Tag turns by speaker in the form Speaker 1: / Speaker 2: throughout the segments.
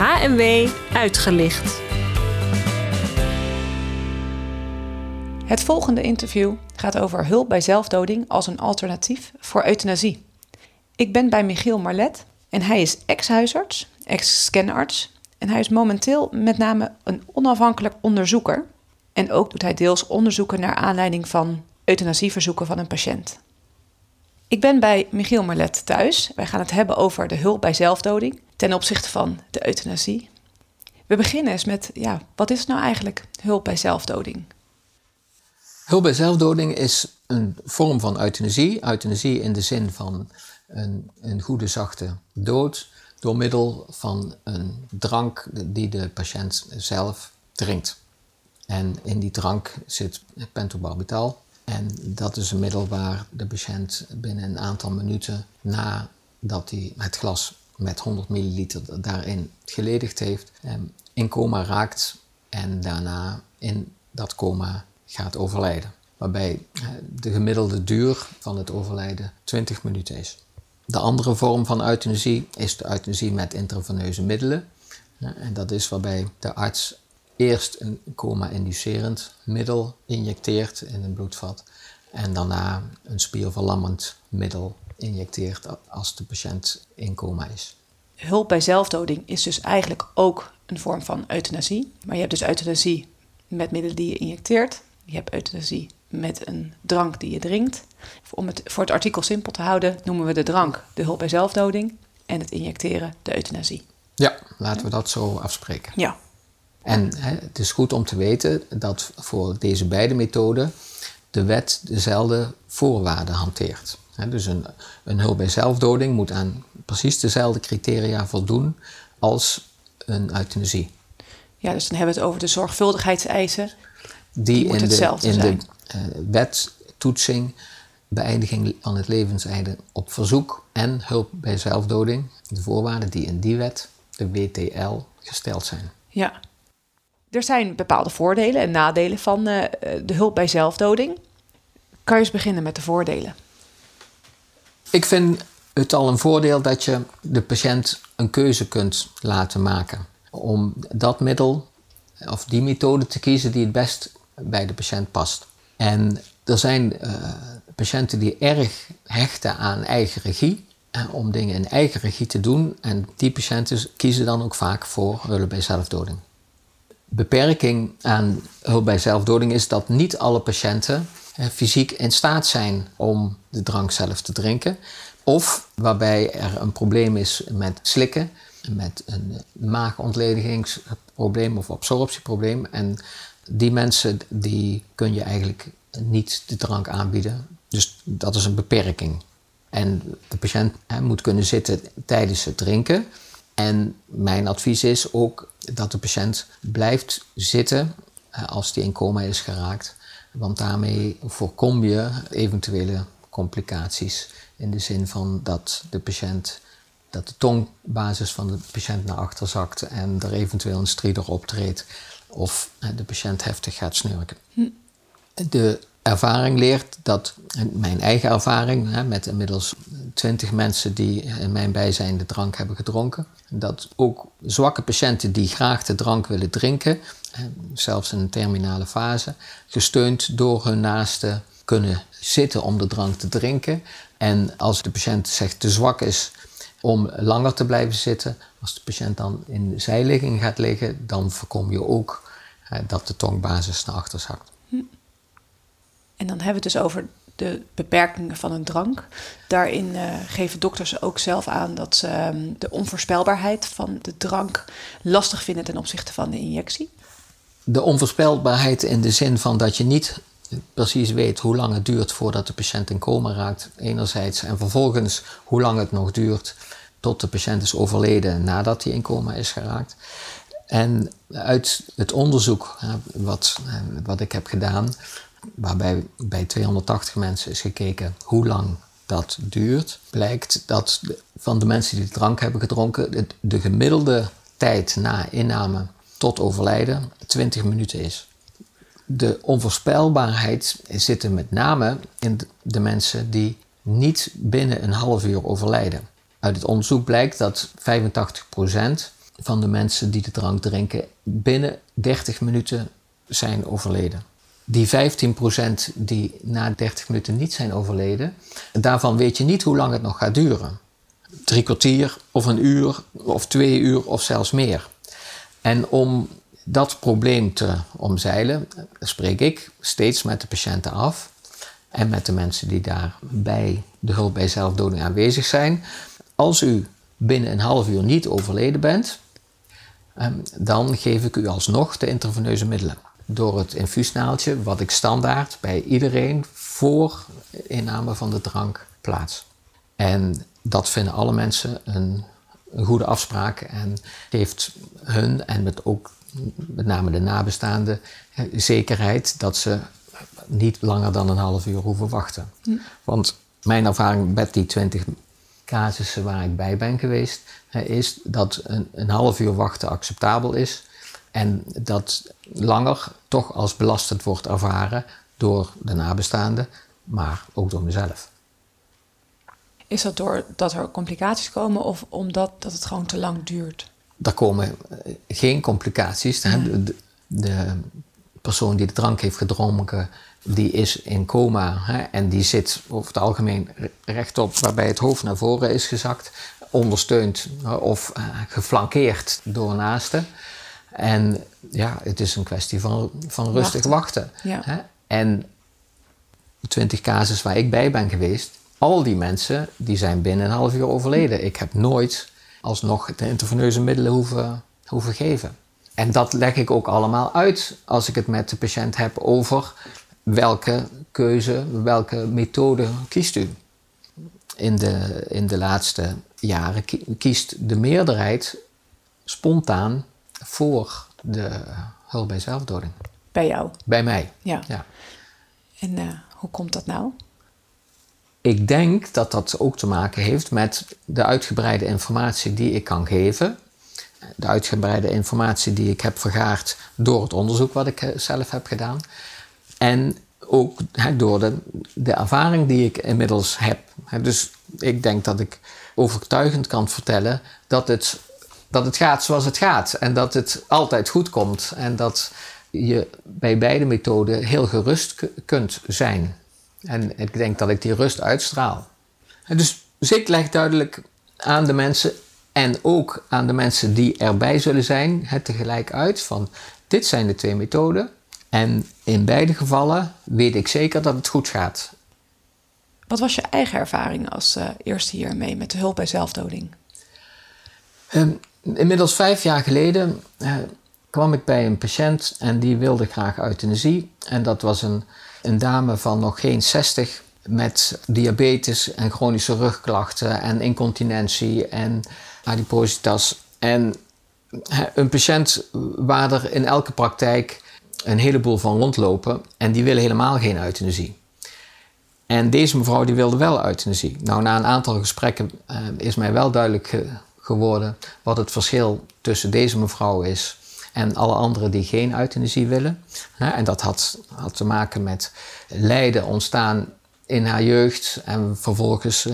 Speaker 1: HMW uitgelicht.
Speaker 2: Het volgende interview gaat over hulp bij zelfdoding als een alternatief voor euthanasie. Ik ben bij Michiel Marlet en hij is ex-huisarts, ex-scanarts en hij is momenteel met name een onafhankelijk onderzoeker. En ook doet hij deels onderzoeken naar aanleiding van euthanasieverzoeken van een patiënt. Ik ben bij Michiel Marlet thuis. Wij gaan het hebben over de hulp bij zelfdoding ten opzichte van de euthanasie. We beginnen eens met, ja, wat is nou eigenlijk hulp bij zelfdoding?
Speaker 3: Hulp bij zelfdoding is een vorm van euthanasie. Euthanasie in de zin van een, een goede, zachte dood door middel van een drank die de patiënt zelf drinkt. En in die drank zit pentobarbital. En dat is een middel waar de patiënt binnen een aantal minuten nadat hij het glas met 100 milliliter daarin geledigd heeft, in coma raakt en daarna in dat coma gaat overlijden. Waarbij eh, de gemiddelde duur van het overlijden 20 minuten is. De andere vorm van euthanasie is de euthanasie met intraveneuze middelen. En dat is waarbij de arts eerst een coma-inducerend middel injecteert in een bloedvat en daarna een spierverlammend middel injecteert als de patiënt in coma is.
Speaker 2: Hulp bij zelfdoding is dus eigenlijk ook een vorm van euthanasie. Maar je hebt dus euthanasie met middelen die je injecteert. Je hebt euthanasie met een drank die je drinkt. Om het voor het artikel simpel te houden, noemen we de drank de hulp bij zelfdoding en het injecteren de euthanasie.
Speaker 3: Ja, laten we dat zo afspreken.
Speaker 2: Ja.
Speaker 3: En hè, het is goed om te weten dat voor deze beide methoden de wet dezelfde voorwaarden hanteert. Dus een, een hulp bij zelfdoding moet aan precies dezelfde criteria voldoen als een euthanasie.
Speaker 2: Ja, dus dan hebben we het over de zorgvuldigheidseisen.
Speaker 3: Die, die in, de, in de uh, wet, toetsing, beëindiging van het levenseinde op verzoek en hulp bij zelfdoding, de voorwaarden die in die wet, de WTL, gesteld zijn.
Speaker 2: Ja, er zijn bepaalde voordelen en nadelen van uh, de hulp bij zelfdoding. Kan je eens beginnen met de voordelen?
Speaker 3: Ik vind het al een voordeel dat je de patiënt een keuze kunt laten maken om dat middel of die methode te kiezen die het best bij de patiënt past. En er zijn uh, patiënten die erg hechten aan eigen regie, uh, om dingen in eigen regie te doen. En die patiënten kiezen dan ook vaak voor hulp bij zelfdoding beperking aan hulp bij zelfdoding is dat niet alle patiënten eh, fysiek in staat zijn om de drank zelf te drinken. Of waarbij er een probleem is met slikken, met een maagontledigingsprobleem of absorptieprobleem. En die mensen die kun je eigenlijk niet de drank aanbieden. Dus dat is een beperking. En de patiënt hè, moet kunnen zitten tijdens het drinken. En mijn advies is ook dat de patiënt blijft zitten eh, als die in coma is geraakt. Want daarmee voorkom je eventuele complicaties. In de zin van dat de patiënt, dat de tongbasis van de patiënt naar achter zakt en er eventueel een strider optreedt. Of eh, de patiënt heftig gaat snurken. Hm. De ervaring leert dat, mijn eigen ervaring hè, met inmiddels twintig mensen die in mijn bijzijn de drank hebben gedronken, dat ook zwakke patiënten die graag de drank willen drinken, zelfs in een terminale fase, gesteund door hun naasten kunnen zitten om de drank te drinken. En als de patiënt zegt te zwak is om langer te blijven zitten, als de patiënt dan in zijligging gaat liggen, dan voorkom je ook dat de tongbasis naar achter zakt.
Speaker 2: En dan hebben we het dus over de beperkingen van een drank. Daarin uh, geven dokters ook zelf aan dat ze um, de onvoorspelbaarheid van de drank lastig vinden ten opzichte van de injectie.
Speaker 3: De onvoorspelbaarheid in de zin van dat je niet precies weet hoe lang het duurt voordat de patiënt in coma raakt, enerzijds, en vervolgens hoe lang het nog duurt tot de patiënt is overleden nadat hij in coma is geraakt. En uit het onderzoek wat, eh, wat ik heb gedaan, waarbij bij 280 mensen is gekeken hoe lang dat duurt, blijkt dat van de mensen die de drank hebben gedronken, de gemiddelde tijd na inname tot overlijden 20 minuten is. De onvoorspelbaarheid zit er met name in de mensen die niet binnen een half uur overlijden. Uit het onderzoek blijkt dat 85% van de mensen die de drank drinken binnen 30 minuten zijn overleden. Die 15% die na 30 minuten niet zijn overleden, daarvan weet je niet hoe lang het nog gaat duren. Drie kwartier of een uur of twee uur of zelfs meer. En om dat probleem te omzeilen, spreek ik steeds met de patiënten af en met de mensen die daar bij de hulp bij zelfdoding aanwezig zijn. Als u binnen een half uur niet overleden bent, ehm, dan geef ik u alsnog de intraveneuze middelen. Door het infuusnaaltje, wat ik standaard bij iedereen voor inname van de drank plaats. En dat vinden alle mensen een, een goede afspraak en geeft hun en met ook met name de nabestaanden zekerheid dat ze niet langer dan een half uur hoeven wachten. Want mijn ervaring met die 20 casussen waar ik bij ben geweest, is dat een, een half uur wachten acceptabel is. En dat langer toch als belastend wordt ervaren door de nabestaanden, maar ook door mezelf.
Speaker 2: Is dat doordat er complicaties komen of omdat dat het gewoon te lang duurt?
Speaker 3: Er komen eh, geen complicaties. De, de, persoon die de drank heeft gedronken, die is in coma hè, en die zit over het algemeen rechtop, waarbij het hoofd naar voren is gezakt, ondersteund of uh, geflankeerd door naasten. En ja, het is een kwestie van, van rustig wachten. Hè? En 20 casus waar ik bij ben geweest, al die mensen die zijn binnen een half uur overleden. Ik heb nooit alsnog de intraveneuze middelen hoeven, hoeven geven. En dat leg ik ook allemaal uit als ik het met de patiënt heb over welke keuze, welke methode kiest u. In de, in de laatste jaren kiest de meerderheid spontaan voor de hulp bij zelfdoding.
Speaker 2: Bij jou?
Speaker 3: Bij mij.
Speaker 2: Ja. ja. En uh, hoe komt dat nou?
Speaker 3: Ik denk dat dat ook te maken heeft met de uitgebreide informatie die ik kan geven. De uitgebreide informatie die ik heb vergaard door het onderzoek wat ik zelf heb gedaan. En ook door de, de ervaring die ik inmiddels heb. dus ik denk dat ik overtuigend kan vertellen dat het, dat het gaat zoals het gaat. En dat het altijd goed komt. En dat je bij beide methoden heel gerust kunt zijn. En ik denk dat ik die rust uitstraal. En dus, dus ik leg duidelijk aan de mensen en ook aan de mensen die erbij zullen zijn, het tegelijk uit van dit zijn de twee methoden. En in beide gevallen weet ik zeker dat het goed gaat.
Speaker 2: Wat was je eigen ervaring als uh, eerste hiermee met de hulp bij zelfdoding?
Speaker 3: Um, inmiddels vijf jaar geleden uh, kwam ik bij een patiënt en die wilde graag euthanasie. En dat was een, een dame van nog geen 60 met diabetes en chronische rugklachten en incontinentie en adipositas. En een patiënt waar er in elke praktijk een heleboel van rondlopen en die willen helemaal geen euthanasie. En deze mevrouw die wilde wel euthanasie. Nou, na een aantal gesprekken uh, is mij wel duidelijk geworden wat het verschil tussen deze mevrouw is en alle anderen die geen euthanasie willen. En dat had, had te maken met lijden ontstaan in haar jeugd en vervolgens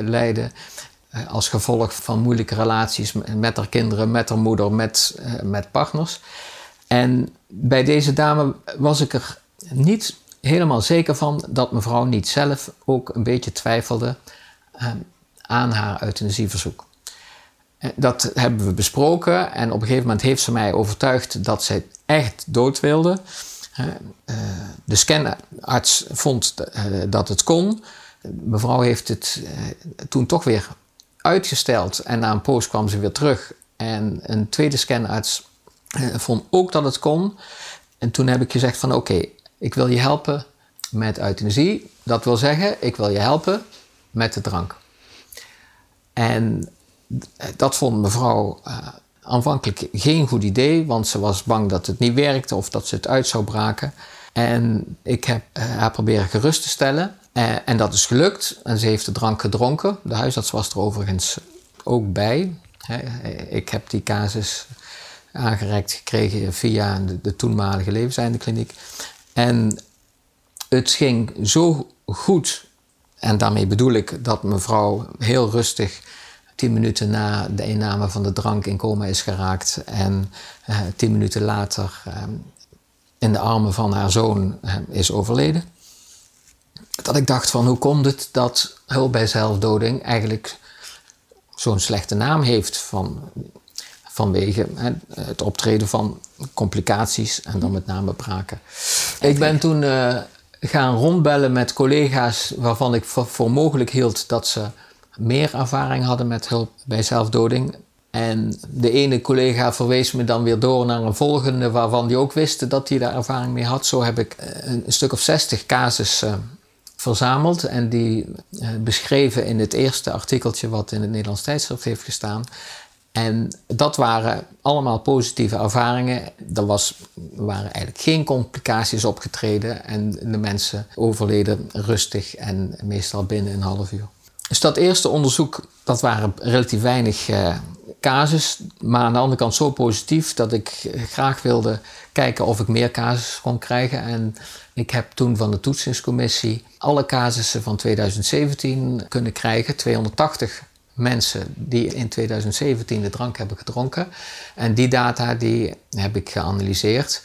Speaker 3: lijden eh, als gevolg van moeilijke relaties met haar kinderen, met haar moeder, met, eh, met partners. En bij deze dame was ik er niet helemaal zeker van dat mevrouw niet zelf ook een beetje twijfelde eh, aan haar euthanasieverzoek. Dat hebben we besproken en op een gegeven moment heeft ze mij overtuigd dat zij echt dood wilde. De scanarts vond dat het kon. Mevrouw heeft het toen toch weer uitgesteld en na een poos kwam ze weer terug. En een tweede scanarts eh, vond ook dat het kon. En toen heb ik gezegd van oké, ik wil je helpen met euthanasie. Dat wil zeggen, ik wil je helpen met de drank. En dat vond mevrouw uh, aanvankelijk geen goed idee, want ze was bang dat het niet werkte of dat ze het uit zou braken. En ik heb uh, haar proberen gerust te stellen. Uh, en dat is gelukt. En ze heeft de drank gedronken. De huisarts was er overigens ook bij. ik heb die casus aangereikt gekregen via de, de toenmalige levenseindekliniek. En het ging zo goed. En daarmee bedoel ik dat mevrouw heel rustig tien minuten na de inname van de drank in coma is geraakt en uh, tien minuten later in de armen van haar zoon is overleden. Dat ik dacht van hoe komt het dat hulp bij zelfdoding eigenlijk zo'n slechte naam heeft van, vanwege het optreden van complicaties en dan met name braken. Ik ben toen gaan rondbellen met collega's waarvan ik voor, mogelijk hield dat ze meer ervaring hadden met hulp bij zelfdoding. En de ene collega verwees me dan weer door naar een volgende waarvan die ook wist dat hij daar ervaring mee had. Zo heb ik eh, een, stuk of 60 casussen uh, verzameld en die uh, beschreven in het eerste artikeltje wat in het Nederlands tijdschrift heeft gestaan. En dat waren allemaal positieve ervaringen. Er was, waren eigenlijk geen complicaties opgetreden en de mensen overleden rustig en meestal binnen een half uur. Dus dat eerste onderzoek, dat waren relatief weinig uh, casus, maar aan de andere kant zo positief dat ik graag wilde kijken of ik meer casus kon krijgen. En ik heb toen van de toetsingscommissie alle casussen van 2017 kunnen krijgen, 280 mensen die in 2017 de drank hebben gedronken. En die data die heb ik geanalyseerd.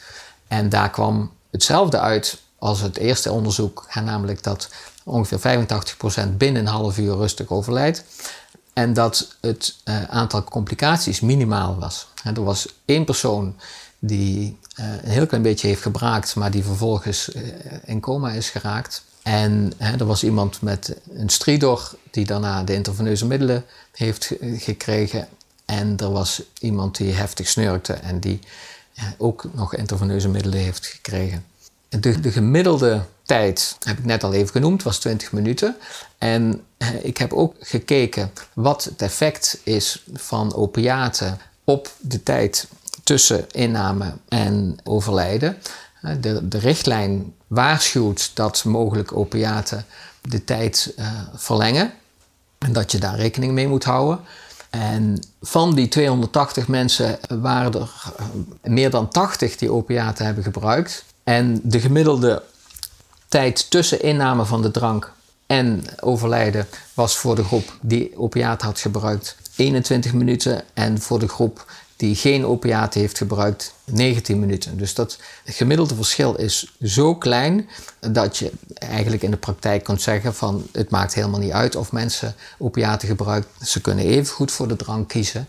Speaker 3: En daar kwam hetzelfde uit als het eerste onderzoek, namelijk dat ongeveer 85% binnen een half uur rustig overlijdt. En dat het uh, aantal complicaties minimaal was. er was één persoon die uh, een heel klein beetje heeft gebraakt, maar die vervolgens uh, in coma is geraakt. En hè, er was iemand met een stridor die daarna de intraveneuze middelen heeft gekregen. En er was iemand die heftig snurkte en die ook nog intraveneuze middelen heeft gekregen. De, de, gemiddelde tijd, heb ik net al even genoemd, was 20 minuten. En ik heb ook gekeken wat het effect is van opiaten op de tijd tussen inname en overlijden. De, de richtlijn waarschuwt dat mogelijk opiaten de tijd uh, verlengen en dat je daar rekening mee moet houden. En van die 280 mensen waren er eh, meer dan 80 die opiaten hebben gebruikt. En de gemiddelde tijd tussen inname van de drank en overlijden was voor de groep die opiaten had gebruikt 21 minuten en voor de groep die geen opiaten heeft gebruikt 19 minuten. Dus dat gemiddelde verschil is zo klein dat je eigenlijk in de praktijk kunt zeggen van het maakt helemaal niet uit of mensen opiaten gebruiken. Ze kunnen even goed voor de drank kiezen.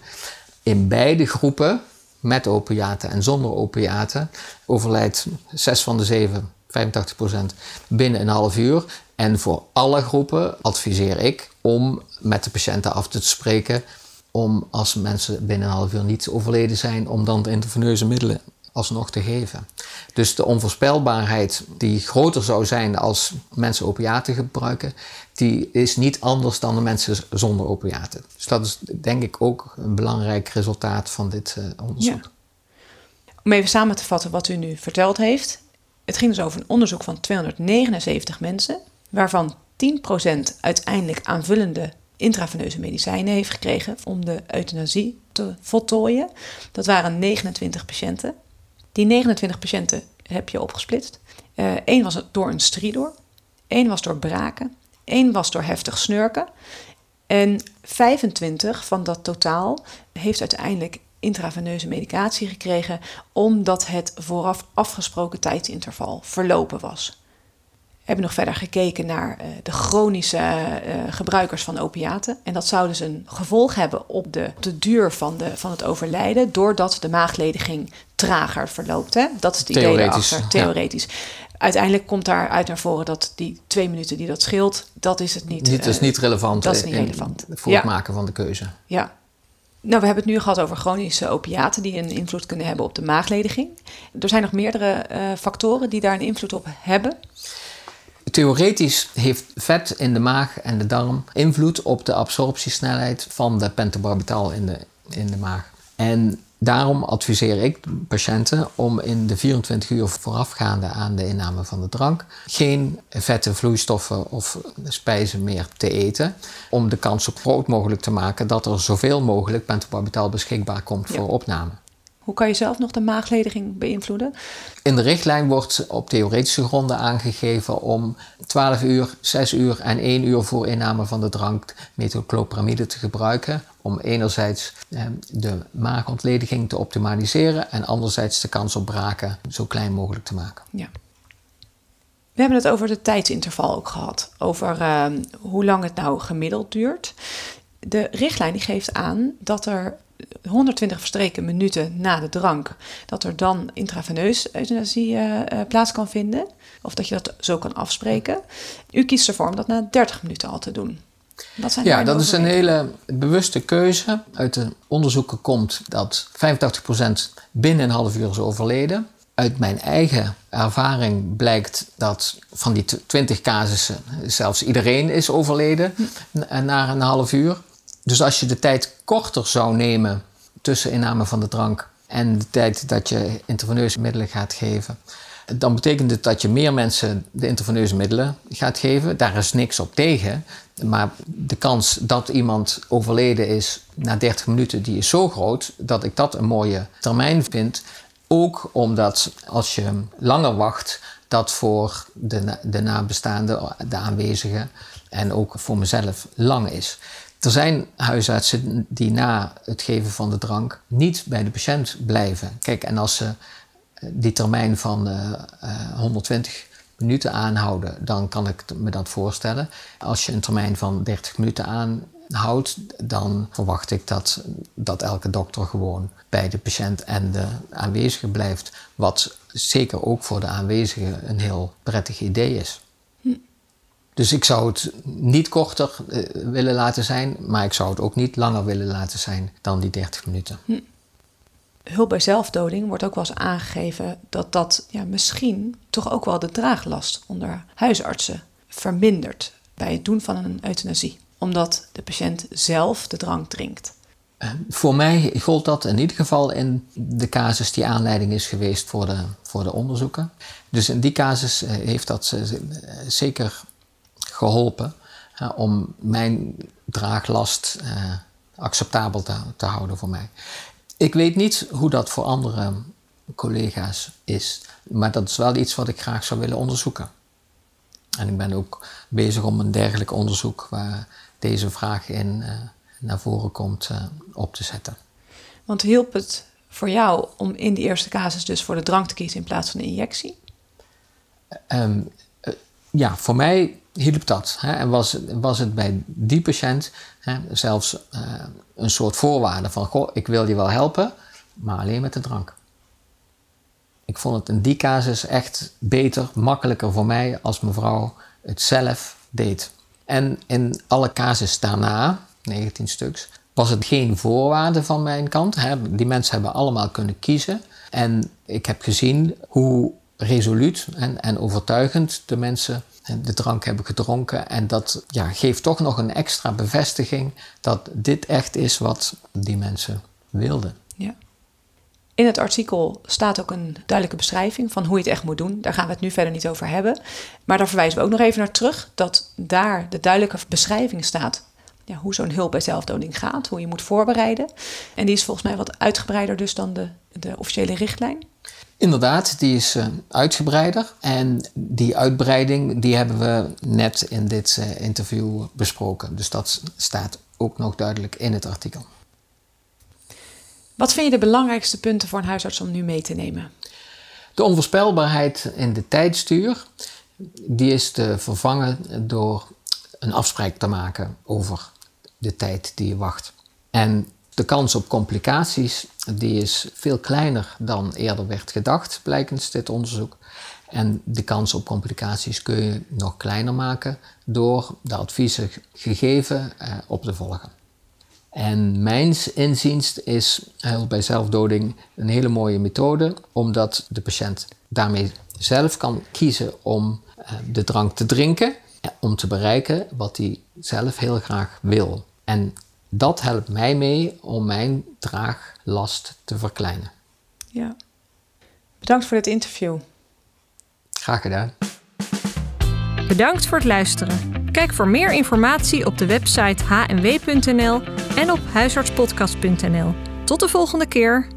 Speaker 3: In beide groepen, met opiaten en zonder opiaten, overlijdt 6 van de 7, 85% binnen een half uur. En voor alle groepen adviseer ik om met de patiënten af te spreken om als mensen binnen een half uur niet overleden zijn, om dan de intraveneuze middelen alsnog te geven. Dus de onvoorspelbaarheid die groter zou zijn als mensen opiaten gebruiken, die is niet anders dan de mensen zonder opiaten. Dus dat is denk ik ook een belangrijk resultaat van dit uh, onderzoek.
Speaker 2: Om even samen te vatten wat u nu verteld heeft. Het ging dus over een onderzoek van 279 mensen, waarvan 10% uiteindelijk aanvullende intraveneuze medicijnen heeft gekregen om de euthanasie te voltooien. Dat waren 29 patiënten. Die 29 patiënten heb je opgesplitst. Eén uh, was door een stridor, één was door braken, één was door heftig snurken. En 25 van dat totaal heeft uiteindelijk intraveneuze medicatie gekregen, omdat het vooraf afgesproken tijdsinterval verlopen was hebben nog verder gekeken naar uh, de chronische uh, gebruikers van opiaten. En dat zou dus een gevolg hebben op de, de duur van, de, van het overlijden, doordat de maaglediging trager verloopt. Hè? Dat is het idee erachter, theoretisch. Uiteindelijk komt daaruit naar voren dat die twee minuten die dat scheelt, dat is het niet.
Speaker 3: Dit is niet relevant.
Speaker 2: Dat is niet relevant.
Speaker 3: Voor het maken van de keuze.
Speaker 2: Ja. Nou, we hebben het nu gehad over chronische opiaten die een invloed kunnen hebben op de maaglediging. Er zijn nog meerdere factoren die daar een invloed op hebben.
Speaker 3: Theoretisch heeft vet in de maag en de darm invloed op de absorptiesnelheid van de pentobarbital in de, in de maag. En daarom adviseer ik patiënten om in de 24 uur voorafgaande aan de inname van de drank geen vette vloeistoffen of spijzen meer te eten. Om de kans zo groot mogelijk te maken dat er zoveel mogelijk pentobarbital beschikbaar komt voor opname.
Speaker 2: Hoe kan je zelf nog de maaglediging beïnvloeden?
Speaker 3: In de richtlijn wordt op theoretische gronden aangegeven om 12 uur, 6 uur en 1 uur voor inname van de drank metoclopramide te gebruiken om enerzijds eh, de maagontlediging te optimaliseren en anderzijds de kans op braken zo klein mogelijk te maken.
Speaker 2: Ja. We hebben het over de tijdsinterval ook gehad, over uh, hoe lang het nou gemiddeld duurt. De richtlijn die geeft aan dat er 120 verstreken minuten na de drank, dat er dan intraveneus euthanasie uh, uh, plaats kan vinden. Of dat je dat zo kan afspreken. U kiest ervoor om dat na 30 minuten al te doen.
Speaker 3: Zijn ja, dat is een hele bewuste keuze. Uit de onderzoeken komt dat 85% binnen een half uur is overleden. Uit mijn eigen ervaring blijkt dat van die 20 casussen zelfs iedereen is overleden hm. na een half uur. Dus als je de tijd korter zou nemen tussen inname van de drank en de tijd dat je intraveneuze middelen gaat geven, dan betekent het dat je meer mensen de intraveneuze middelen gaat geven. Daar is niks op tegen. Maar de kans dat iemand overleden is na 30 minuten, die is zo groot dat ik dat een mooie termijn vind. Ook omdat als je langer wacht, dat voor de, de nabestaanden, de aanwezigen en ook voor mezelf lang is. Er zijn huisartsen die na het geven van de drank niet bij de patiënt blijven. Kijk, en als ze die termijn van uh, uh, 120 minuten aanhouden, dan kan ik me dat voorstellen. Als je een termijn van 30 minuten aanhoudt, dan verwacht ik dat, dat elke dokter gewoon bij de patiënt en de aanwezige blijft. Wat zeker ook voor de aanwezigen een heel prettig idee is. Dus ik zou het niet korter uh, willen laten zijn, maar ik zou het ook niet langer willen laten zijn dan die 30 minuten. Hm.
Speaker 2: Hulp bij zelfdoding wordt ook wel eens aangegeven dat dat ja, misschien toch ook wel de draaglast onder huisartsen vermindert bij het doen van een euthanasie, omdat de patiënt zelf de drank drinkt.
Speaker 3: Uh, voor mij gold dat in ieder geval in de casus die aanleiding is geweest voor de, voor de onderzoeken. Dus in die casus uh, heeft dat zeker geholpen om mijn draaglast acceptabel te, te, houden voor mij. Ik weet niet hoe dat voor andere collega's is, maar dat is wel iets wat ik graag zou willen onderzoeken. En ik ben ook bezig om een dergelijk onderzoek waar deze vraag in uh, naar voren komt uh, op te zetten.
Speaker 2: Want hielp het voor jou om in die eerste casus dus voor de drank te kiezen in plaats van de injectie?
Speaker 3: Um, ja, voor mij hielp dat. Hè? En was, was het bij die patiënt hè, zelfs uh, een soort voorwaarde van: Goh, ik wil je wel helpen, maar alleen met de drank. Ik vond het in die casus echt beter, makkelijker voor mij als mevrouw het zelf deed. En in alle casus daarna, 19 stuks, was het geen voorwaarde van mijn kant. Hè? Die mensen hebben allemaal kunnen kiezen. En ik heb gezien hoe resoluut en, en overtuigend de mensen de drank hebben gedronken. En dat ja, geeft toch nog een extra bevestiging dat dit echt is wat die mensen wilden.
Speaker 2: Ja. In het artikel staat ook een duidelijke beschrijving van hoe je het echt moet doen. Daar gaan we het nu verder niet over hebben. Maar daar verwijzen we ook nog even naar terug dat daar de duidelijke beschrijving staat. Ja, hoe zo'n hulp bij zelfdoding gaat, hoe je moet voorbereiden. En die is volgens mij wat uitgebreider dus dan de, de officiële richtlijn.
Speaker 3: Inderdaad, die is uh, uitgebreider. En die uitbreiding die hebben we net in dit uh, interview besproken. Dus dat staat ook nog duidelijk in het artikel.
Speaker 2: Wat vind je de belangrijkste punten voor een huisarts om nu mee te nemen?
Speaker 3: De onvoorspelbaarheid in de tijdstuur, die is te vervangen door een afspraak te maken over de tijd die je wacht. En de kans op complicaties die is veel kleiner dan eerder werd gedacht, blijkens dit onderzoek. En de kans op complicaties kun je nog kleiner maken door de adviezen gegeven eh, op te volgen. En mijns inziens is hulp bij zelfdoding een hele mooie methode, omdat de patiënt daarmee zelf kan kiezen om eh, de drank te drinken, om te bereiken wat hij zelf heel graag wil. En dat helpt mij mee om mijn draaglast te verkleinen.
Speaker 2: Ja. Bedankt voor dit interview.
Speaker 3: Graag gedaan.
Speaker 1: Bedankt voor het luisteren. Kijk voor meer informatie op de website hnw.nl en op huisartspodcast.nl. Tot de volgende keer.